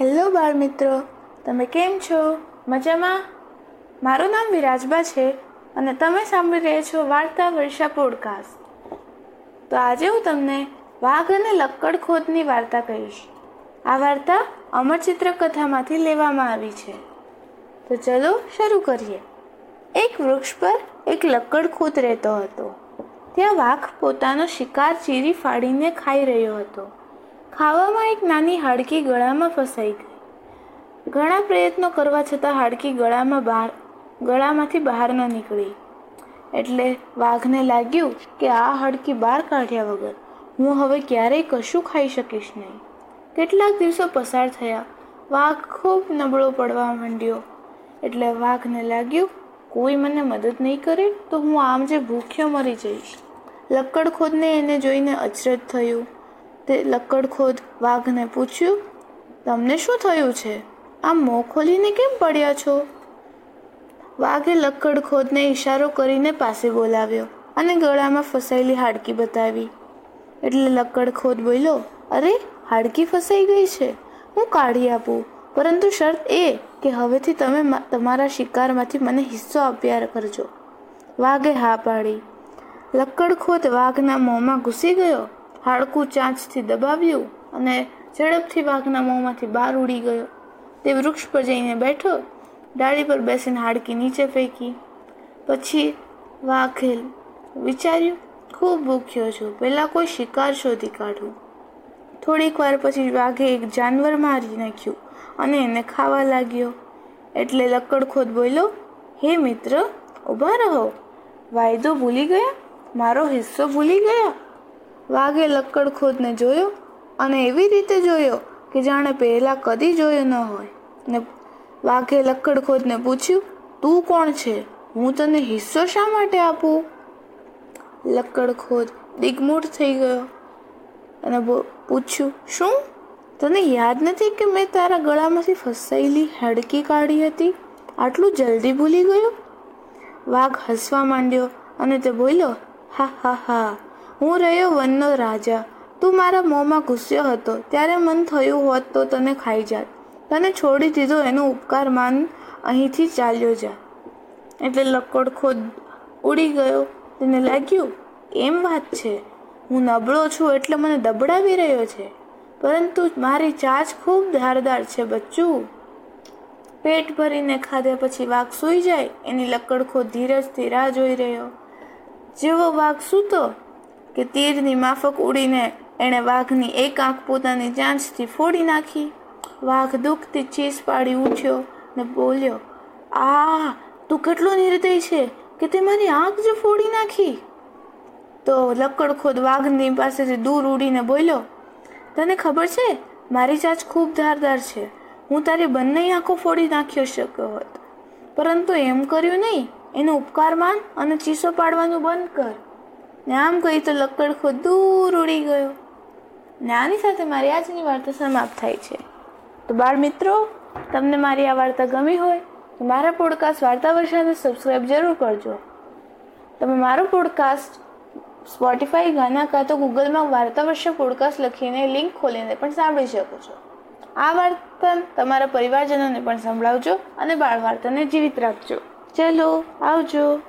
Hello બાળ મિત્રો તમે કેમ છો? મજામાં? મારું નામ વિરાજબા છે અને તમે સાંભળી રહ્યા છો વાર્તા વર્ષા પોડકાસ્ટ તો આજે હું તમને વાઘ અને લક્કડ ખોદની વાર્તા કહીશ. આ વાર્તા અમર ચિત્રકથામાંથી લેવામાં આવી છે. તો ચલો શરૂ કરીએ. એક વૃક્ષ પર એક લક્કડ ખોદ રહેતો હતો. ત્યાં વાઘ પોતાનો શિકાર ચીરી ફાડીને ખાઈ રહ્યો હતો. ખાવામાં એક નાની હાડકી ગળામાં ફસાઈ ગઈ. ઘણા પ્રયત્નો કરવા છતાં હાડકી ગળામાં બહાર, ગળામાંથી બહાર ન નીકળી. એટલે વાઘને લાગ્યું કે આ હાડકી બહાર કાઢ્યા વગર હું હવે ક્યારેય કશું ખાઈ શકીશ નહીં. કેટલાક દિવસો પસાર થયા. વાઘ ખૂબ નબળો પડવા માંડ્યો. એટલે વાઘને લાગ્યું, કોઈ મને મદદ નહીં કરે તો હું આમ જે ભૂખ્યો મરી જઈશ. લક્કડ ખોદને એને જોઈને અચરજ થયું. તે લક્કડ ખોદ વાઘને પૂછ્યું, તમને શું થયું છે? આમ મોં ખોલીને કેમ પડ્યા છો? વાઘે લક્કડ ખોદને ઈશારો કરીને પાસે બોલાવ્યો અને ગળામાં ફસાયેલી હાડકી બતાવી. એટલે લક્કડ ખોદ બોલ્યો, અરે, હાડકી ફસાઈ ગઈ છે. હું કાઢી આપું. પરંતુ શરત એ કે હવેથી તમે તમારા શિકારમાંથી મને હિસ્સો આપ્યા કરજો. વાઘે હા પાડી. લક્કડ ખોદ વાઘના મોંમાં ઘૂસી ગયો હાડકું ચાંચથી દબાવ્યું અને ઝડપથી વાઘના મોંમાંથી બહાર ઉડી ગયો. તે વૃક્ષ પર જઈને બેઠો, ડાળી પર બેસીને હાડકી નીચે ફેંકી. પછી વાઘે વિચાર્યું, ખૂબ ભૂખ્યો છું, પહેલાં કોઈ શિકાર શોધી કાઢું. થોડીક વાર પછી વાઘે એક જાનવર મારી નાખ્યું અને એને ખાવા લાગ્યો. એટલે લક્કડખોદ બોલ્યો, હે મિત્ર, ઊભા રહો. વાયદો ભૂલી ગયા? મારો હિસ્સો ભૂલી ગયા? વાઘે લક્કડખોદને જોયો અને એવી રીતે જોયો કે જાણે પહેલાં કદી જોયો ન હોય. ને વાઘે લક્કડખોદને પૂછ્યું, તું કોણ છે? હું તને હિસ્સો શા માટે આપું? લક્કડખોદ દિગમૂઢ થઈ ગયો અને પૂછ્યું, શું? તને યાદ નથી કે મેં તારા ગળામાંથી ફસાયેલી હડકી કાઢી હતી? આટલું જલ્દી ભૂલી ગયો? વાઘ હસવા માંડ્યો અને તે બોલ્યો, હા હા હા. હું રહ્યો વનનો રાજા. તું મારા મોંમાં ઘૂસ્યો હતો. ત્યારે મન થયું હોત તો તને ખાઈ જાત. તને છોડી દીધો એનો ઉપકાર માન અહીંથી ચાલ્યો જા. એટલે લકોડ ખોદ ઉડી ગયો. તેને લાગ્યું, એમ વાત છે. હું નબળો છું એટલે મને દબડાવી રહ્યો છે. પરંતુ મારી ચાચ ખૂબ ધારદાર છે, બચ્ચું. પેટ ભરીને ખાધા પછી વાઘ સૂઈ જાય. એની લકડખો ધીરજથી રાહ જોઈ રહ્યો. જેવો વાઘ સૂતો કે તીરની માફક ઉડીને એણે વાઘની એક આંખ પોતાની ચાંચથી ફોડી નાખી. વાઘ દુઃખથી ચીસ પાડી ઉઠ્યો ને બોલ્યો, આ, તું કેટલો નિર્દય છે કે તે મારી આંખ જ ફોડી નાખી? તો લક્કડખોદ વાઘની પાસેથી દૂર ઉડીને બોલ્યો, તને ખબર છે, મારી ચાંચ ખૂબ ધારદાર છે. હું તારી બંને આંખો ફોડી નાખ્યો શક્યો હોત પરંતુ એમ કર્યું નહીં, એનો ઉપકાર માન અને ચીસો પાડવાનું બંધ કર. ને આમ કહી તો લક્કડ ખોદ દૂર ઉડી ગયો. ને આની સાથે મારી આજની વાર્તા સમાપ્ત થાય છે. તો બાળ મિત્રો, તમને મારી આ વાર્તા ગમી હોય, તો મારા પોડકાસ્ટ વાર્તા વર્ષાને સબસ્ક્રાઈબ જરૂર કરજો. તમે મારો પોડકાસ્ટ સ્પોટિફાઈ ગાના કાં તો ગૂગલમાં વાર્તા વર્ષે પોડકાસ્ટ લખીને લિંક ખોલીને પણ સાંભળી શકો છો. આ વાર્તા તમારા પરિવારજનોને પણ સંભળાવજો અને બાળ વાર્તાને જીવિત રાખજો. ચલો, આવજો.